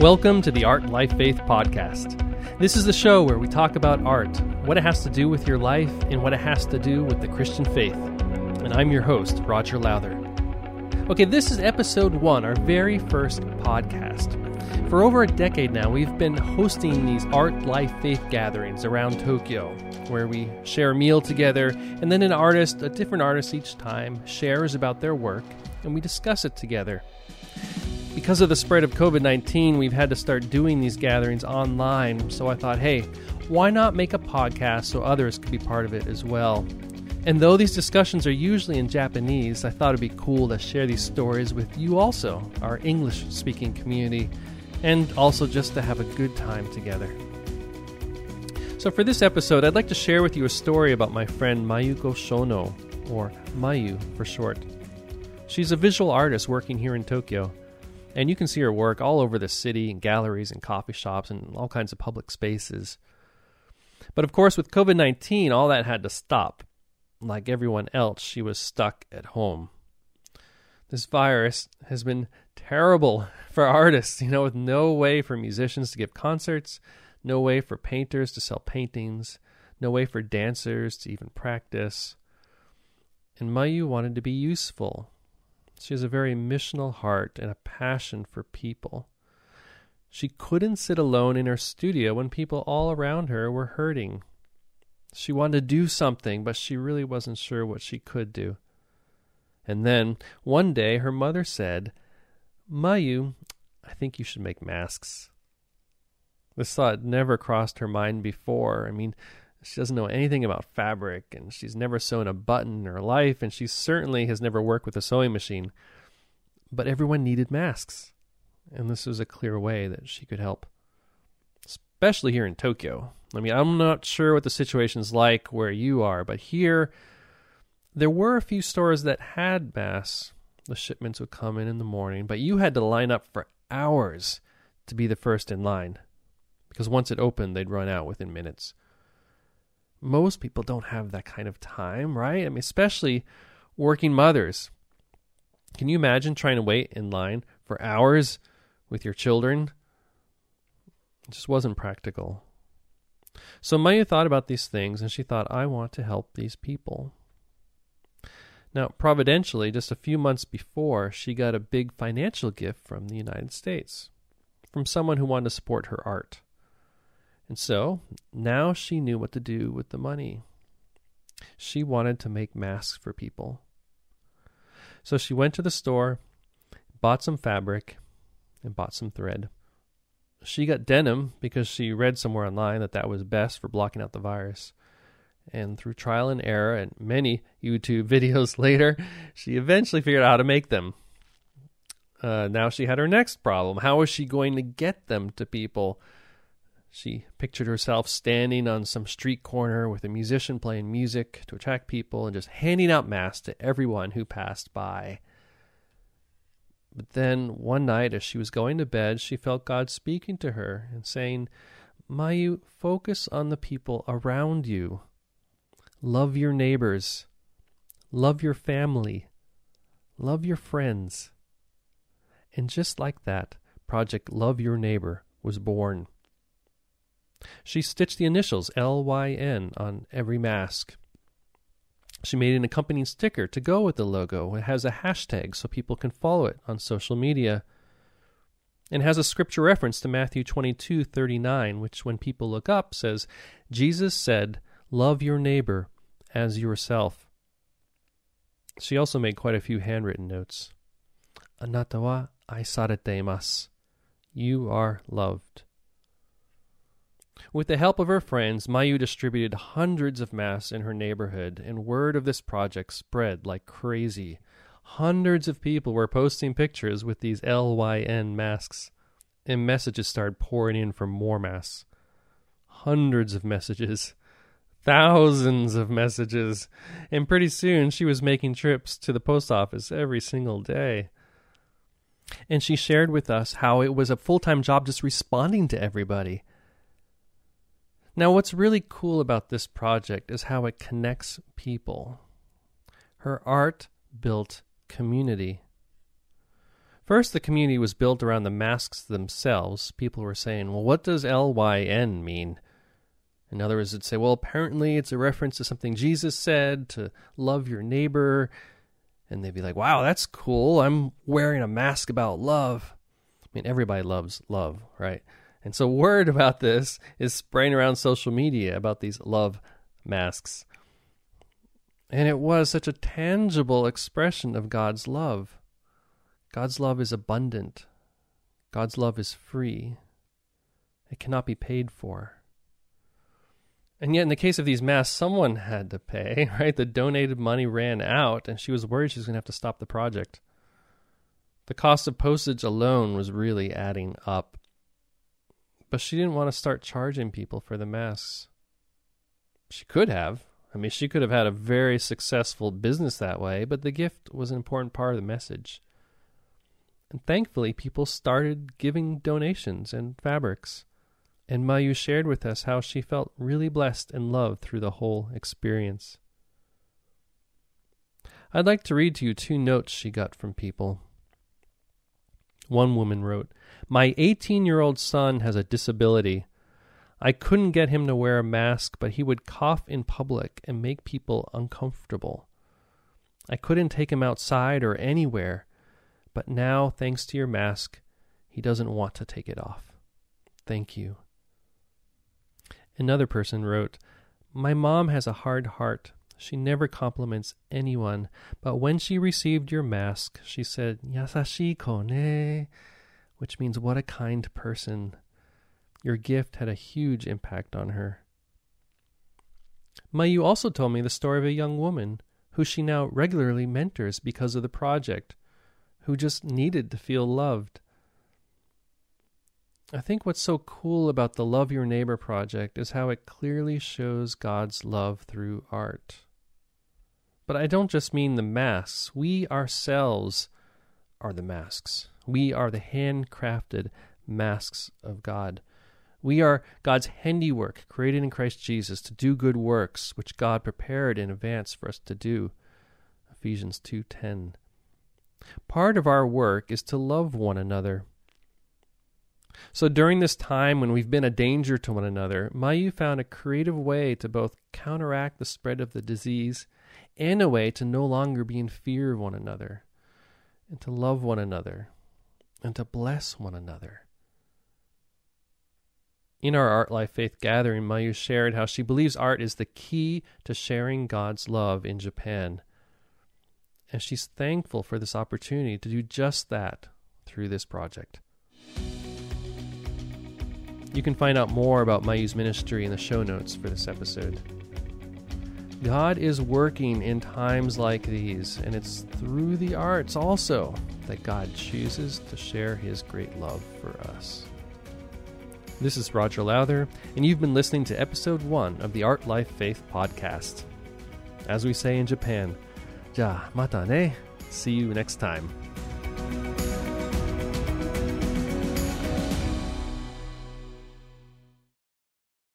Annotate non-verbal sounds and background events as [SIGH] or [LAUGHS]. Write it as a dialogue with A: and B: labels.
A: Welcome to the Art Life Faith podcast. This is the show where we talk about art, what it has to do with your life, and what it has to do with the Christian faith. And I'm your host, Roger Lowther. Okay, this is episode one, our very first podcast. For over a decade now, we've been hosting these Art Life Faith gatherings around Tokyo, where we share a meal together, and then an artist, a different artist each time, shares about their work, and we discuss it together because of the spread of COVID 19, we've had to start doing these gatherings online. So I thought, hey, why not make a podcast so others could be part of it as well? And though these discussions are usually in Japanese, I thought it'd be cool to share these stories with you also, our English speaking community, and also just to have a good time together. So, for this episode, I'd like to share with you a story about my friend Mayuko Shono, or Mayu for short. She's a visual artist working here in Tokyo. And you can see her work all over the city in galleries and coffee shops and all kinds of public spaces. But of course, with COVID 19, all that had to stop. Like everyone else, she was stuck at home. This virus has been terrible [LAUGHS] for artists, you know, with no way for musicians to give concerts, no way for painters to sell paintings, no way for dancers to even practice. And Mayu wanted to be useful. She has a very missional heart and a passion for people. She couldn't sit alone in her studio when people all around her were hurting. She wanted to do something, but she really wasn't sure what she could do. And then, one day, her mother said, Mayu, I think you should make masks. This thought never crossed her mind before. I mean, she doesn't know anything about fabric, and she's never sewn a button in her life, and she certainly has never worked with a sewing machine. But everyone needed masks, and this was a clear way that she could help, especially here in Tokyo. I mean, I'm not sure what the situation's like where you are, but here, there were a few stores that had masks. The shipments would come in in the morning, but you had to line up for hours to be the first in line because once it opened, they'd run out within minutes most people don't have that kind of time, right? I mean, especially working mothers. Can you imagine trying to wait in line for hours with your children? It just wasn't practical. So Mayu thought about these things and she thought, I want to help these people. Now, providentially, just a few months before, she got a big financial gift from the United States, from someone who wanted to support her art. And so now she knew what to do with the money. She wanted to make masks for people. So she went to the store, bought some fabric, and bought some thread. She got denim because she read somewhere online that that was best for blocking out the virus. And through trial and error and many YouTube [LAUGHS] videos later, she eventually figured out how to make them. Uh, now she had her next problem. How was she going to get them to people? She pictured herself standing on some street corner with a musician playing music to attract people and just handing out masks to everyone who passed by. But then one night, as she was going to bed, she felt God speaking to her and saying, Mayu, focus on the people around you. Love your neighbors. Love your family. Love your friends. And just like that, Project Love Your Neighbor was born. She stitched the initials LYN on every mask. She made an accompanying sticker to go with the logo. It has a hashtag so people can follow it on social media. And has a scripture reference to Matthew 22:39, which when people look up says, Jesus said, "Love your neighbor as yourself." She also made quite a few handwritten notes. Anata wa aisarete imasu. You are loved. With the help of her friends, Mayu distributed hundreds of masks in her neighborhood, and word of this project spread like crazy. Hundreds of people were posting pictures with these LYN masks, and messages started pouring in for more masks. Hundreds of messages. [LAUGHS] Thousands of messages. And pretty soon she was making trips to the post office every single day. And she shared with us how it was a full time job just responding to everybody. Now, what's really cool about this project is how it connects people. Her art built community. First, the community was built around the masks themselves. People were saying, well, what does L Y N mean? In other words, it'd say, well, apparently it's a reference to something Jesus said to love your neighbor. And they'd be like, wow, that's cool. I'm wearing a mask about love. I mean, everybody loves love, right? And so, word about this is spraying around social media about these love masks. And it was such a tangible expression of God's love. God's love is abundant. God's love is free. It cannot be paid for. And yet, in the case of these masks, someone had to pay, [LAUGHS] right? The donated money ran out, and she was worried she was going to have to stop the project. The cost of postage alone was really adding up. But she didn't want to start charging people for the masks. She could have. I mean, she could have had a very successful business that way, but the gift was an important part of the message. And thankfully, people started giving donations and fabrics. And Mayu shared with us how she felt really blessed and loved through the whole experience. I'd like to read to you two notes she got from people. One woman wrote, My 18 year old son has a disability. I couldn't get him to wear a mask, but he would cough in public and make people uncomfortable. I couldn't take him outside or anywhere but now, thanks to your mask, he doesn't want to take it off. Thank you. Another person wrote, My mom has a hard heart. She never compliments anyone, but when she received your mask, she said, Yasashiko ne, which means what a kind person. Your gift had a huge impact on her. Mayu also told me the story of a young woman who she now regularly mentors because of the project who just needed to feel loved. I think what's so cool about the Love Your Neighbor project is how it clearly shows God's love through art. But I don't just mean the masks, we ourselves are the masks. We are the handcrafted masks of God. We are God's handiwork, created in Christ Jesus to do good works, which God prepared in advance for us to do. Ephesians 2:10. Part of our work is to love one another. So during this time when we've been a danger to one another, Mayu found a creative way to both counteract the spread of the disease and a way to no longer be in fear of one another, and to love one another, and to bless one another. In our Art Life Faith gathering, Mayu shared how she believes art is the key to sharing God's love in Japan and she's thankful for this opportunity to do just that through this project. You can find out more about Mayu's ministry in the show notes for this episode. God is working in times like these, and it's through the arts also that God chooses to share his great love for us. This is Roger Lowther, and you've been listening to episode one of the Art Life Faith podcast. As we say in Japan, ja mata ne. See you next time.